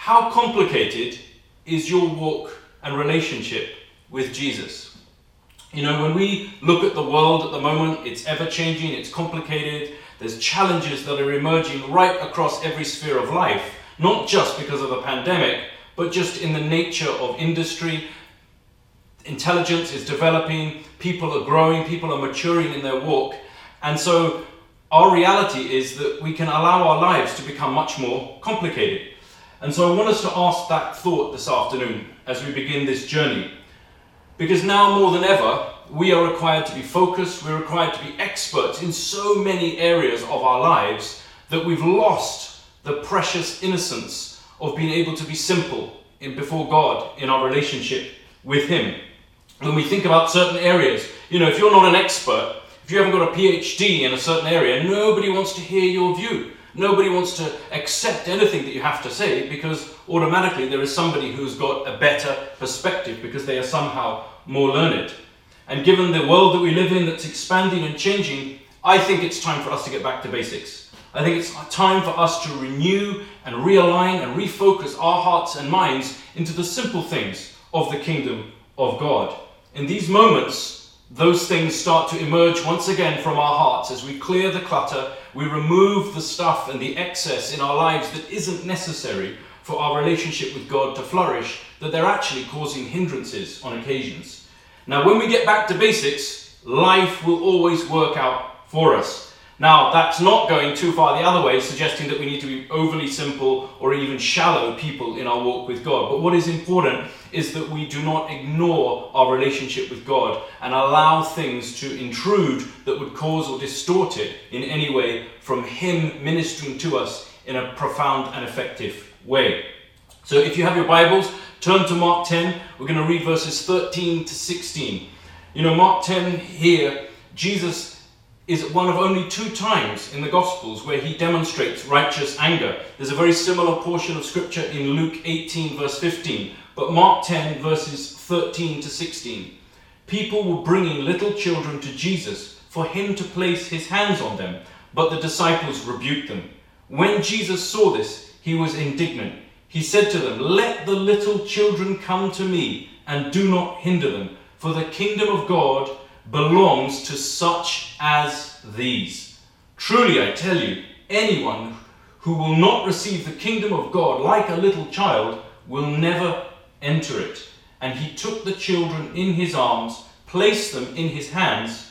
how complicated is your walk and relationship with Jesus? You know, when we look at the world at the moment, it's ever changing, it's complicated, there's challenges that are emerging right across every sphere of life, not just because of the pandemic, but just in the nature of industry. Intelligence is developing, people are growing, people are maturing in their walk. And so our reality is that we can allow our lives to become much more complicated. And so I want us to ask that thought this afternoon as we begin this journey. Because now more than ever, we are required to be focused, we're required to be experts in so many areas of our lives that we've lost the precious innocence of being able to be simple in, before God in our relationship with Him. When we think about certain areas, you know, if you're not an expert, if you haven't got a PhD in a certain area, nobody wants to hear your view. Nobody wants to accept anything that you have to say because automatically there is somebody who's got a better perspective because they are somehow more learned. And given the world that we live in that's expanding and changing, I think it's time for us to get back to basics. I think it's time for us to renew and realign and refocus our hearts and minds into the simple things of the kingdom of God. In these moments, those things start to emerge once again from our hearts as we clear the clutter, we remove the stuff and the excess in our lives that isn't necessary for our relationship with God to flourish, that they're actually causing hindrances on occasions. Now, when we get back to basics, life will always work out for us. Now, that's not going too far the other way, suggesting that we need to be overly simple or even shallow people in our walk with God. But what is important is that we do not ignore our relationship with God and allow things to intrude that would cause or distort it in any way from Him ministering to us in a profound and effective way. So, if you have your Bibles, turn to Mark 10. We're going to read verses 13 to 16. You know, Mark 10 here, Jesus is one of only two times in the Gospels where he demonstrates righteous anger. There's a very similar portion of scripture in Luke 18, verse 15, but Mark 10, verses 13 to 16. People were bringing little children to Jesus for him to place his hands on them, but the disciples rebuked them. When Jesus saw this, he was indignant. He said to them, Let the little children come to me, and do not hinder them, for the kingdom of God belongs to such as these. Truly, I tell you, anyone who will not receive the kingdom of God like a little child will never enter it. And he took the children in his arms, placed them in his hands,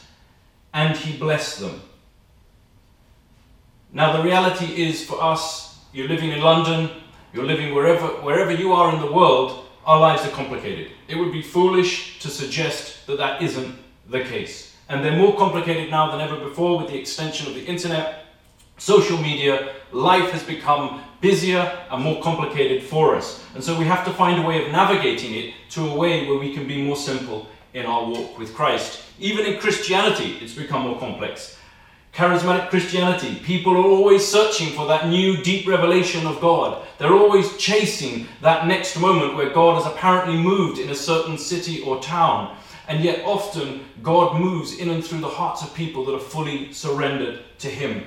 and he blessed them. Now, the reality is for us, you're living in London, you're living wherever, wherever you are in the world, our lives are complicated. It would be foolish to suggest that that isn't the case. And they're more complicated now than ever before with the extension of the internet, social media. Life has become busier and more complicated for us. And so we have to find a way of navigating it to a way where we can be more simple in our walk with Christ. Even in Christianity, it's become more complex. Charismatic Christianity, people are always searching for that new deep revelation of God. They're always chasing that next moment where God has apparently moved in a certain city or town. And yet, often, God moves in and through the hearts of people that are fully surrendered to Him.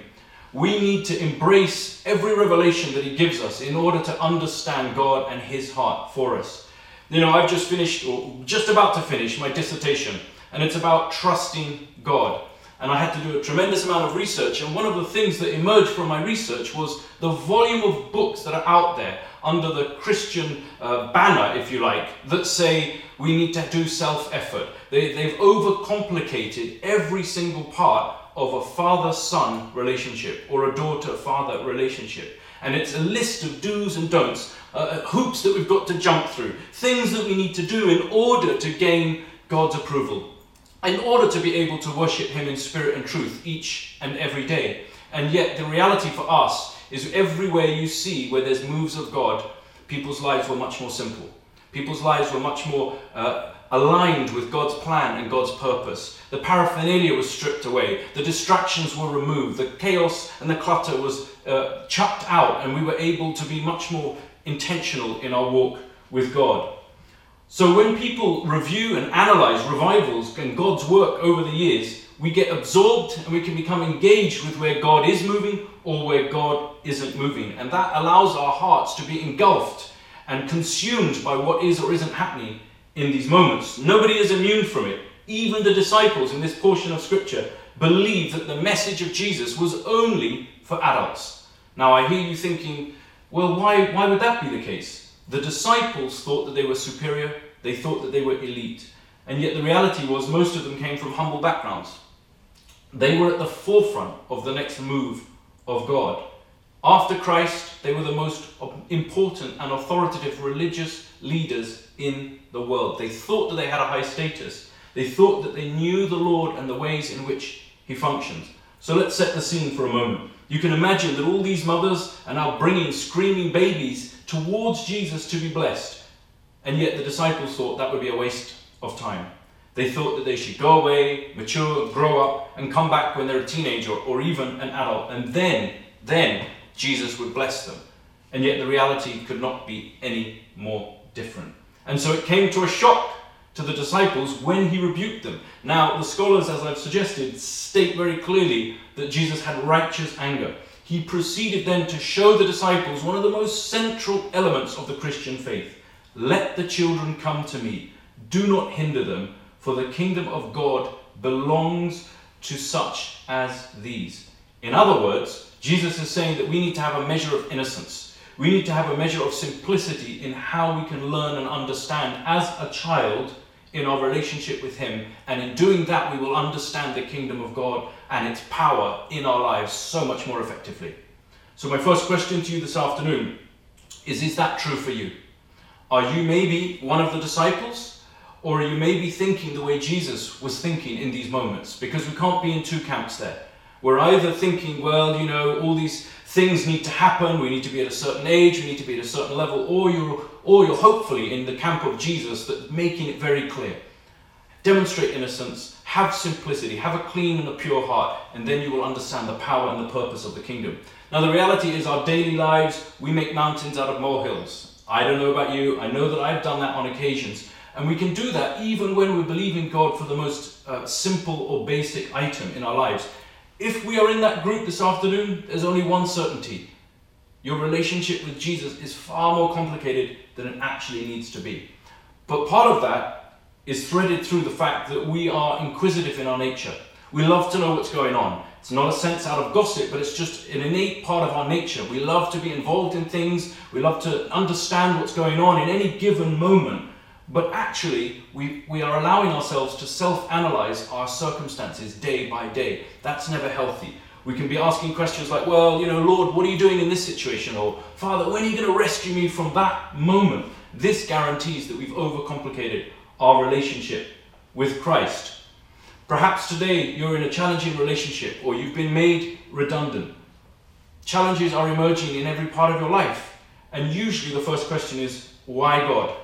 We need to embrace every revelation that He gives us in order to understand God and His heart for us. You know, I've just finished, or just about to finish, my dissertation, and it's about trusting God. And I had to do a tremendous amount of research, and one of the things that emerged from my research was the volume of books that are out there under the Christian uh, banner, if you like, that say we need to do self effort. They, they've overcomplicated every single part of a father son relationship or a daughter father relationship. And it's a list of do's and don'ts, uh, uh, hoops that we've got to jump through, things that we need to do in order to gain God's approval, in order to be able to worship Him in spirit and truth each and every day. And yet, the reality for us is everywhere you see where there's moves of God, people's lives were much more simple. People's lives were much more uh, aligned with God's plan and God's purpose. The paraphernalia was stripped away, the distractions were removed, the chaos and the clutter was uh, chucked out, and we were able to be much more intentional in our walk with God. So, when people review and analyze revivals and God's work over the years, we get absorbed and we can become engaged with where God is moving or where God isn't moving. And that allows our hearts to be engulfed and consumed by what is or isn't happening in these moments. Nobody is immune from it. Even the disciples in this portion of Scripture believed that the message of Jesus was only for adults. Now, I hear you thinking, well, why, why would that be the case? The disciples thought that they were superior, they thought that they were elite. And yet the reality was most of them came from humble backgrounds. They were at the forefront of the next move of God. After Christ, they were the most important and authoritative religious leaders in the world. They thought that they had a high status. They thought that they knew the Lord and the ways in which He functions. So let's set the scene for a moment. You can imagine that all these mothers are now bringing screaming babies towards Jesus to be blessed. And yet the disciples thought that would be a waste of time. They thought that they should go away, mature, grow up, and come back when they're a teenager or even an adult. And then, then Jesus would bless them. And yet the reality could not be any more different. And so it came to a shock to the disciples when he rebuked them. Now, the scholars, as I've suggested, state very clearly that Jesus had righteous anger. He proceeded then to show the disciples one of the most central elements of the Christian faith. Let the children come to me. Do not hinder them, for the kingdom of God belongs to such as these. In other words, Jesus is saying that we need to have a measure of innocence. We need to have a measure of simplicity in how we can learn and understand as a child in our relationship with Him. And in doing that, we will understand the kingdom of God and its power in our lives so much more effectively. So, my first question to you this afternoon is Is that true for you? Are you maybe one of the disciples? Or you may be thinking the way Jesus was thinking in these moments? Because we can't be in two camps there. We're either thinking, well, you know, all these things need to happen, we need to be at a certain age, we need to be at a certain level, or you're, or you're hopefully in the camp of Jesus that making it very clear. Demonstrate innocence, have simplicity, have a clean and a pure heart, and then you will understand the power and the purpose of the kingdom. Now, the reality is, our daily lives, we make mountains out of molehills. I don't know about you, I know that I've done that on occasions. And we can do that even when we believe in God for the most uh, simple or basic item in our lives. If we are in that group this afternoon, there's only one certainty. Your relationship with Jesus is far more complicated than it actually needs to be. But part of that is threaded through the fact that we are inquisitive in our nature. We love to know what's going on. It's not a sense out of gossip, but it's just an innate part of our nature. We love to be involved in things, we love to understand what's going on in any given moment. But actually, we, we are allowing ourselves to self analyze our circumstances day by day. That's never healthy. We can be asking questions like, well, you know, Lord, what are you doing in this situation? Or, Father, when are you going to rescue me from that moment? This guarantees that we've overcomplicated our relationship with Christ. Perhaps today you're in a challenging relationship or you've been made redundant. Challenges are emerging in every part of your life. And usually the first question is, why God?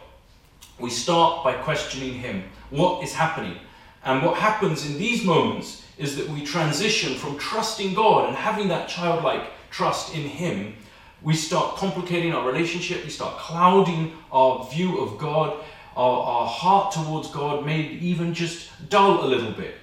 We start by questioning Him. What is happening? And what happens in these moments is that we transition from trusting God and having that childlike trust in Him. We start complicating our relationship, we start clouding our view of God, our, our heart towards God may even just dull a little bit.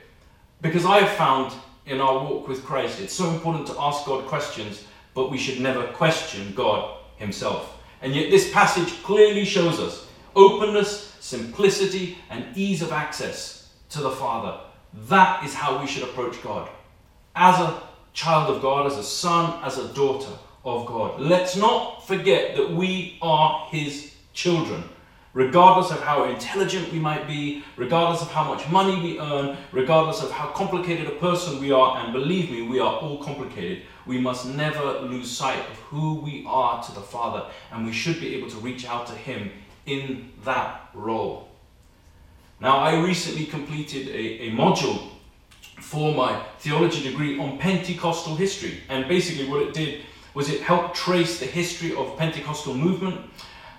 Because I have found in our walk with Christ, it's so important to ask God questions, but we should never question God Himself. And yet, this passage clearly shows us openness, simplicity, and ease of access to the Father. That is how we should approach God. As a child of God, as a son, as a daughter of God. Let's not forget that we are His children. Regardless of how intelligent we might be, regardless of how much money we earn, regardless of how complicated a person we are, and believe me, we are all complicated, we must never lose sight of who we are to the Father, and we should be able to reach out to Him in that role. Now, I recently completed a, a module for my theology degree on Pentecostal history, and basically what it did was it helped trace the history of Pentecostal movement.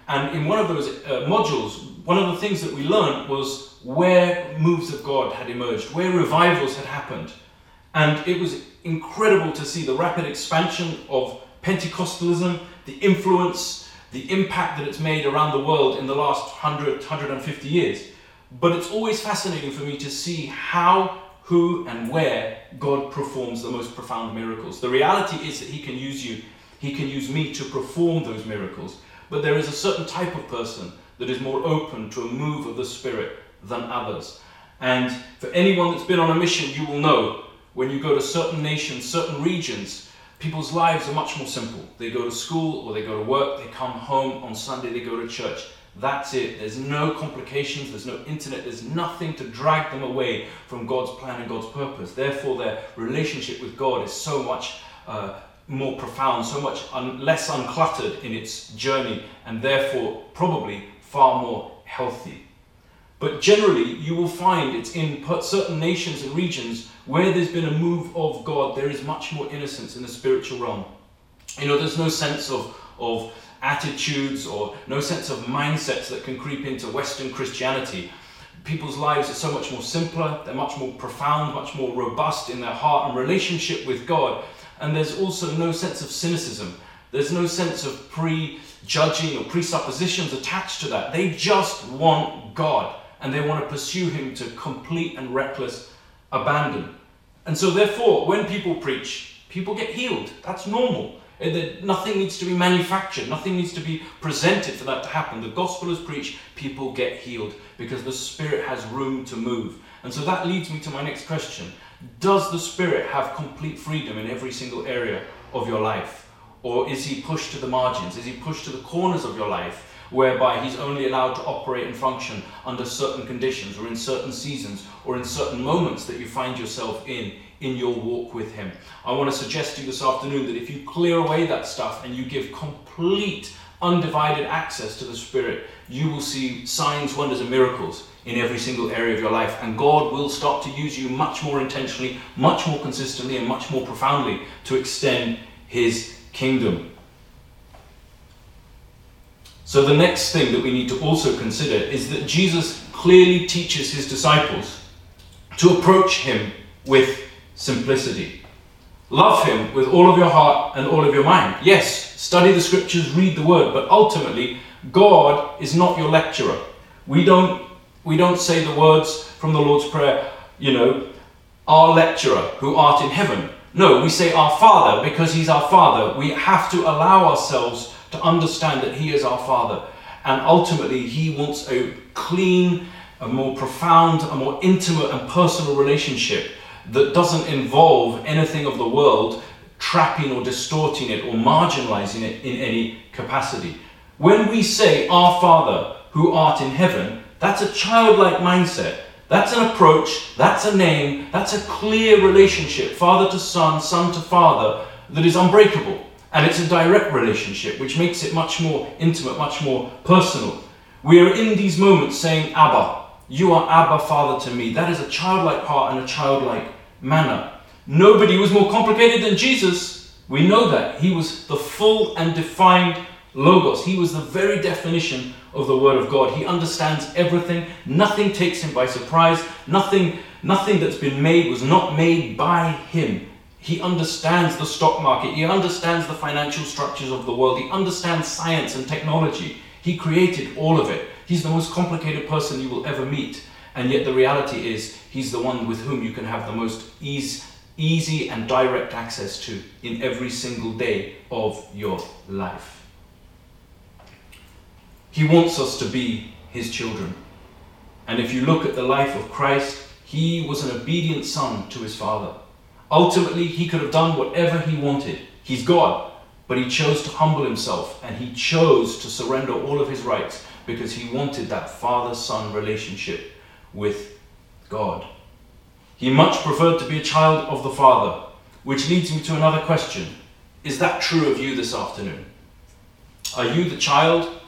And in one of those uh, modules, one of the things that we learned was where moves of God had emerged, where revivals had happened. And it was incredible to see the rapid expansion of Pentecostalism, the influence the impact that it's made around the world in the last 100, 150 years. But it's always fascinating for me to see how who and where God performs the most profound miracles. The reality is that He can use you, He can use me to perform those miracles. But there is a certain type of person that is more open to a move of the Spirit than others. And for anyone that's been on a mission, you will know when you go to certain nations, certain regions, people's lives are much more simple. They go to school or they go to work, they come home on Sunday, they go to church. That's it. There's no complications, there's no internet, there's nothing to drag them away from God's plan and God's purpose. Therefore, their relationship with God is so much uh, more profound, so much un- less uncluttered in its journey, and therefore probably far more healthy. But generally, you will find it's in certain nations and regions where there's been a move of God, there is much more innocence in the spiritual realm. You know, there's no sense of, of attitudes or no sense of mindsets that can creep into Western Christianity. People's lives are so much more simpler, they're much more profound, much more robust in their heart and relationship with God. And there's also no sense of cynicism. There's no sense of pre-judging or presuppositions attached to that. They just want God and they want to pursue Him to complete and reckless abandon. And so, therefore, when people preach, people get healed. That's normal. Uh, nothing needs to be manufactured, nothing needs to be presented for that to happen. The gospel is preached, people get healed because the Spirit has room to move. And so that leads me to my next question Does the Spirit have complete freedom in every single area of your life? Or is he pushed to the margins? Is he pushed to the corners of your life? Whereby he's only allowed to operate and function under certain conditions or in certain seasons or in certain moments that you find yourself in in your walk with him. I want to suggest to you this afternoon that if you clear away that stuff and you give complete undivided access to the Spirit, you will see signs, wonders, and miracles in every single area of your life. And God will start to use you much more intentionally, much more consistently, and much more profoundly to extend His kingdom. So, the next thing that we need to also consider is that Jesus clearly teaches his disciples to approach him with simplicity. Love him with all of your heart and all of your mind. Yes, study the scriptures, read the word, but ultimately, God is not your lecturer. We don't, we don't say the words from the Lord's Prayer, you know, our lecturer who art in heaven. No, we say our Father because He's our Father. We have to allow ourselves to understand that He is our Father. And ultimately, He wants a clean, a more profound, a more intimate and personal relationship that doesn't involve anything of the world trapping or distorting it or marginalizing it in any capacity. When we say, Our Father who art in heaven, that's a childlike mindset. That's an approach, that's a name, that's a clear relationship, father to son, son to father, that is unbreakable. And it's a direct relationship, which makes it much more intimate, much more personal. We are in these moments saying, Abba, you are Abba, Father to me. That is a childlike heart and a childlike manner. Nobody was more complicated than Jesus. We know that. He was the full and defined Logos. He was the very definition of the Word of God. He understands everything. Nothing takes him by surprise. Nothing, nothing that's been made was not made by him. He understands the stock market. He understands the financial structures of the world. He understands science and technology. He created all of it. He's the most complicated person you will ever meet. And yet the reality is, he's the one with whom you can have the most ease, easy and direct access to in every single day of your life. He wants us to be his children. And if you look at the life of Christ, he was an obedient son to his father. Ultimately, he could have done whatever he wanted. He's God. But he chose to humble himself and he chose to surrender all of his rights because he wanted that father son relationship with God. He much preferred to be a child of the Father, which leads me to another question. Is that true of you this afternoon? Are you the child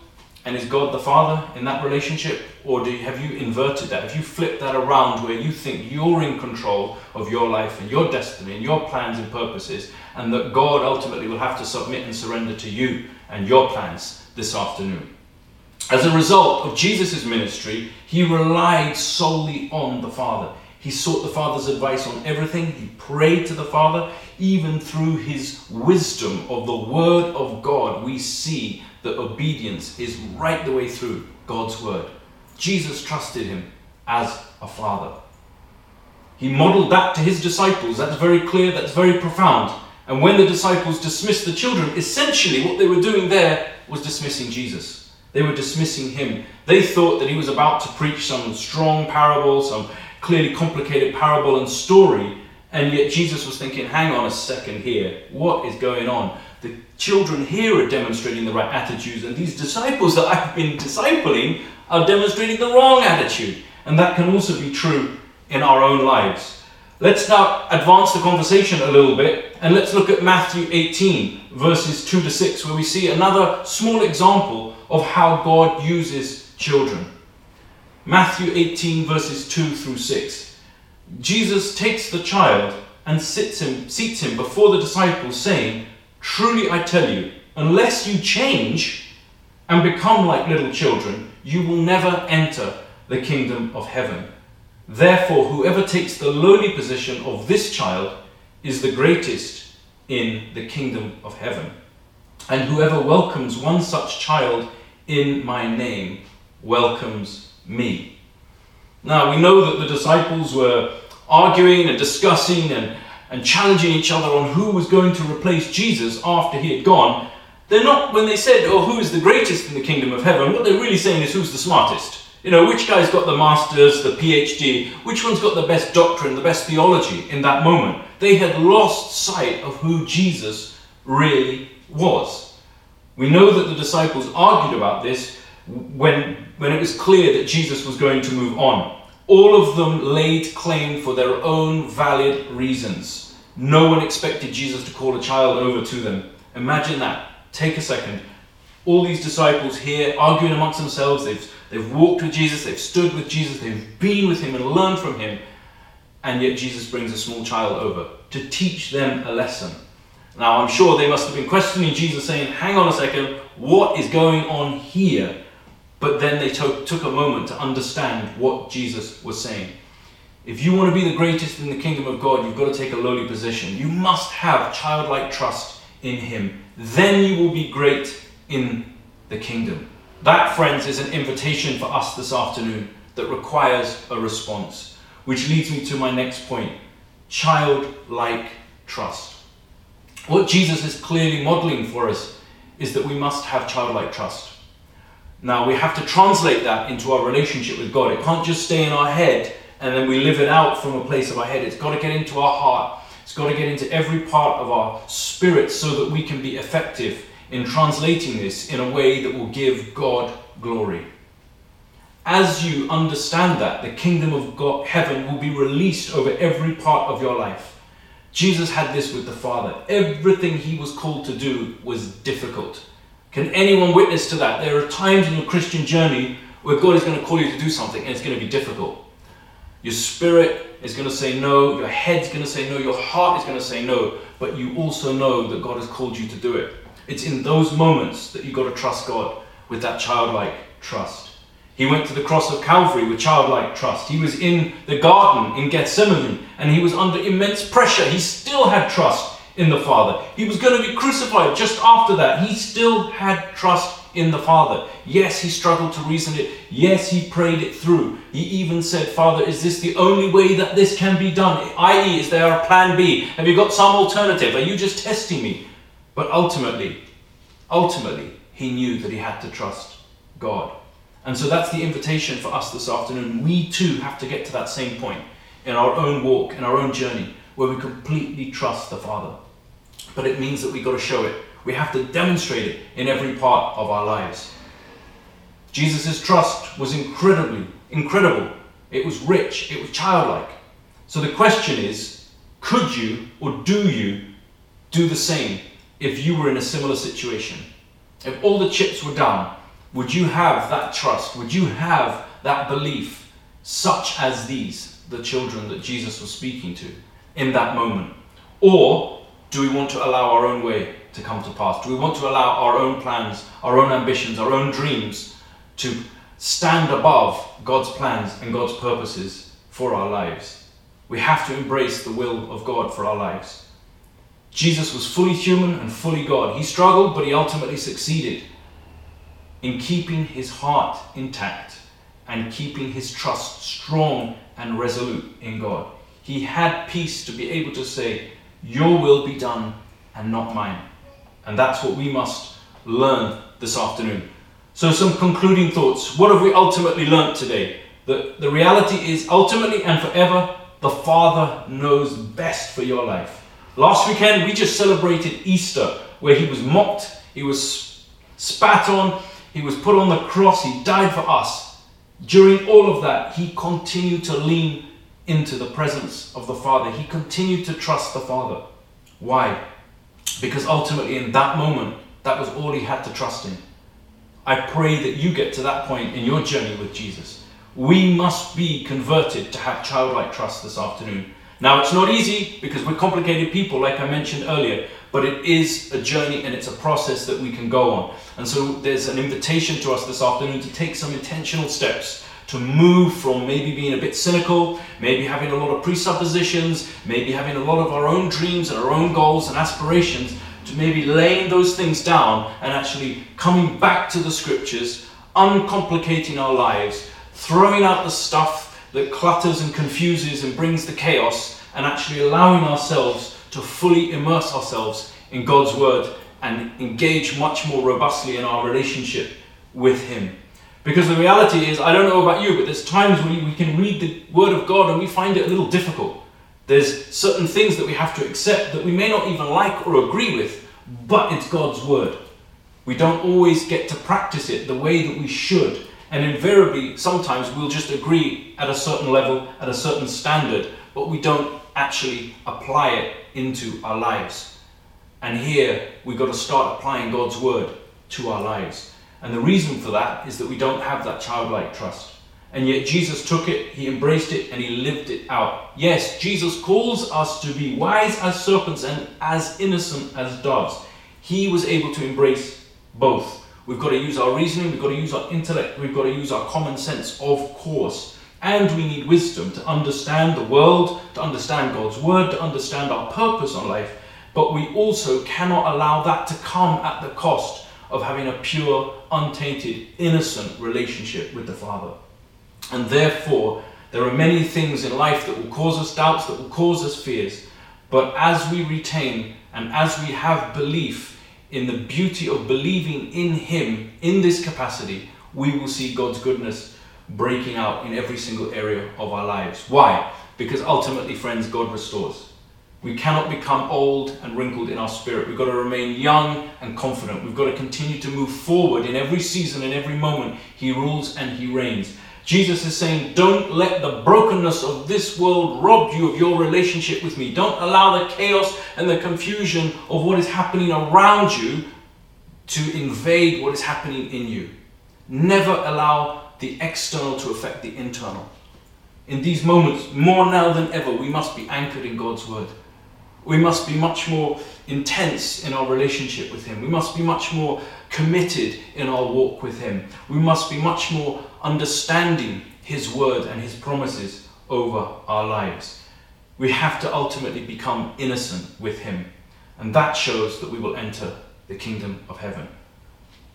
and is God the Father in that relationship? Or do you, have you inverted that? Have you flipped that around where you think you're in control of your life and your destiny and your plans and purposes, and that God ultimately will have to submit and surrender to you and your plans this afternoon? As a result of Jesus' ministry, he relied solely on the Father. He sought the Father's advice on everything. He prayed to the Father. Even through his wisdom of the Word of God, we see that obedience is right the way through God's word. Jesus trusted him as a father. He modeled that to his disciples. That's very clear, that's very profound. And when the disciples dismissed the children, essentially what they were doing there was dismissing Jesus. They were dismissing him. They thought that he was about to preach some strong parable, some clearly complicated parable and story, and yet Jesus was thinking, hang on a second here, what is going on? The children here are demonstrating the right attitudes, and these disciples that I've been discipling are demonstrating the wrong attitude. And that can also be true in our own lives. Let's now advance the conversation a little bit and let's look at Matthew 18, verses 2 to 6, where we see another small example of how God uses children. Matthew 18, verses 2 through 6. Jesus takes the child and sits him, seats him before the disciples, saying, Truly I tell you, unless you change and become like little children, you will never enter the kingdom of heaven. Therefore, whoever takes the lowly position of this child is the greatest in the kingdom of heaven. And whoever welcomes one such child in my name welcomes me. Now, we know that the disciples were arguing and discussing and, and challenging each other on who was going to replace Jesus after he had gone. They're not, when they said, oh, who is the greatest in the kingdom of heaven, what they're really saying is who's the smartest. You know, which guy's got the master's, the PhD, which one's got the best doctrine, the best theology in that moment? They had lost sight of who Jesus really was. We know that the disciples argued about this when, when it was clear that Jesus was going to move on. All of them laid claim for their own valid reasons. No one expected Jesus to call a child over to them. Imagine that. Take a second. All these disciples here arguing amongst themselves, they've They've walked with Jesus, they've stood with Jesus, they've been with him and learned from him, and yet Jesus brings a small child over to teach them a lesson. Now, I'm sure they must have been questioning Jesus, saying, Hang on a second, what is going on here? But then they to- took a moment to understand what Jesus was saying. If you want to be the greatest in the kingdom of God, you've got to take a lowly position. You must have childlike trust in Him. Then you will be great in the kingdom. That, friends, is an invitation for us this afternoon that requires a response. Which leads me to my next point childlike trust. What Jesus is clearly modeling for us is that we must have childlike trust. Now, we have to translate that into our relationship with God. It can't just stay in our head and then we live it out from a place of our head. It's got to get into our heart, it's got to get into every part of our spirit so that we can be effective in translating this in a way that will give God glory. As you understand that, the kingdom of God, heaven will be released over every part of your life. Jesus had this with the Father. Everything he was called to do was difficult. Can anyone witness to that? There are times in your Christian journey where God is going to call you to do something and it's going to be difficult. Your spirit is going to say no, your head's going to say no, your heart is going to say no, but you also know that God has called you to do it. It's in those moments that you've got to trust God with that childlike trust. He went to the cross of Calvary with childlike trust. He was in the garden in Gethsemane and he was under immense pressure. He still had trust in the Father. He was going to be crucified just after that. He still had trust in the Father. Yes, he struggled to reason it. Yes, he prayed it through. He even said, Father, is this the only way that this can be done? I.e., is there a plan B? Have you got some alternative? Are you just testing me? But ultimately, ultimately, he knew that he had to trust God. And so that's the invitation for us this afternoon. We too have to get to that same point in our own walk, in our own journey, where we completely trust the Father. But it means that we've got to show it. We have to demonstrate it in every part of our lives. Jesus' trust was incredibly, incredible. It was rich, it was childlike. So the question is could you or do you do the same if you were in a similar situation? If all the chips were down, would you have that trust? Would you have that belief, such as these, the children that Jesus was speaking to in that moment? Or do we want to allow our own way to come to pass? Do we want to allow our own plans, our own ambitions, our own dreams to stand above God's plans and God's purposes for our lives? We have to embrace the will of God for our lives. Jesus was fully human and fully God. He struggled, but he ultimately succeeded in keeping his heart intact and keeping his trust strong and resolute in God. He had peace to be able to say, Your will be done and not mine. And that's what we must learn this afternoon. So, some concluding thoughts. What have we ultimately learnt today? That the reality is, ultimately and forever, the Father knows best for your life. Last weekend, we just celebrated Easter, where He was mocked, He was spat on, He was put on the cross, He died for us. During all of that, He continued to lean into the presence of the Father. He continued to trust the Father. Why? Because ultimately, in that moment, that was all he had to trust in. I pray that you get to that point in your journey with Jesus. We must be converted to have childlike trust this afternoon. Now, it's not easy because we're complicated people, like I mentioned earlier, but it is a journey and it's a process that we can go on. And so, there's an invitation to us this afternoon to take some intentional steps to move from maybe being a bit cynical, maybe having a lot of presuppositions, maybe having a lot of our own dreams and our own goals and aspirations, to maybe laying those things down and actually coming back to the scriptures, uncomplicating our lives, throwing out the stuff that clutters and confuses and brings the chaos, and actually allowing ourselves to fully immerse ourselves in God's word and engage much more robustly in our relationship with Him. Because the reality is, I don't know about you, but there's times when we can read the Word of God and we find it a little difficult. There's certain things that we have to accept that we may not even like or agree with, but it's God's Word. We don't always get to practice it the way that we should. And invariably, sometimes we'll just agree at a certain level, at a certain standard, but we don't actually apply it into our lives. And here, we've got to start applying God's Word to our lives. And the reason for that is that we don't have that childlike trust. And yet Jesus took it, he embraced it, and he lived it out. Yes, Jesus calls us to be wise as serpents and as innocent as doves. He was able to embrace both. We've got to use our reasoning, we've got to use our intellect, we've got to use our common sense, of course. And we need wisdom to understand the world, to understand God's word, to understand our purpose on life. But we also cannot allow that to come at the cost of having a pure, untainted, innocent relationship with the Father. And therefore, there are many things in life that will cause us doubts, that will cause us fears. But as we retain and as we have belief in the beauty of believing in Him in this capacity, we will see God's goodness breaking out in every single area of our lives. Why? Because ultimately, friends, God restores. We cannot become old and wrinkled in our spirit. We've got to remain young and confident. We've got to continue to move forward in every season, in every moment. He rules and He reigns. Jesus is saying, Don't let the brokenness of this world rob you of your relationship with me. Don't allow the chaos and the confusion of what is happening around you to invade what is happening in you. Never allow the external to affect the internal. In these moments, more now than ever, we must be anchored in God's word. We must be much more intense in our relationship with Him. We must be much more committed in our walk with Him. We must be much more understanding His word and His promises over our lives. We have to ultimately become innocent with Him, and that shows that we will enter the kingdom of heaven.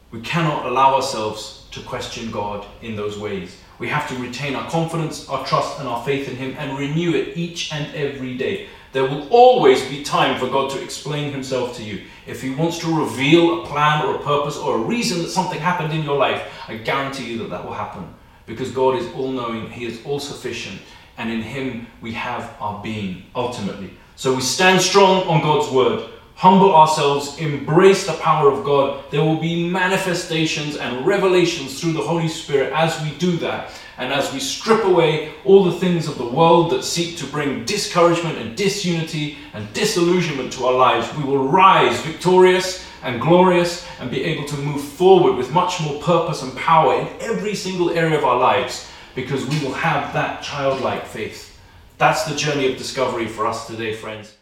We cannot allow ourselves to question God in those ways. We have to retain our confidence, our trust, and our faith in Him and renew it each and every day. There will always be time for God to explain Himself to you. If He wants to reveal a plan or a purpose or a reason that something happened in your life, I guarantee you that that will happen. Because God is all knowing, He is all sufficient, and in Him we have our being ultimately. So we stand strong on God's word, humble ourselves, embrace the power of God. There will be manifestations and revelations through the Holy Spirit as we do that. And as we strip away all the things of the world that seek to bring discouragement and disunity and disillusionment to our lives, we will rise victorious and glorious and be able to move forward with much more purpose and power in every single area of our lives because we will have that childlike faith. That's the journey of discovery for us today, friends.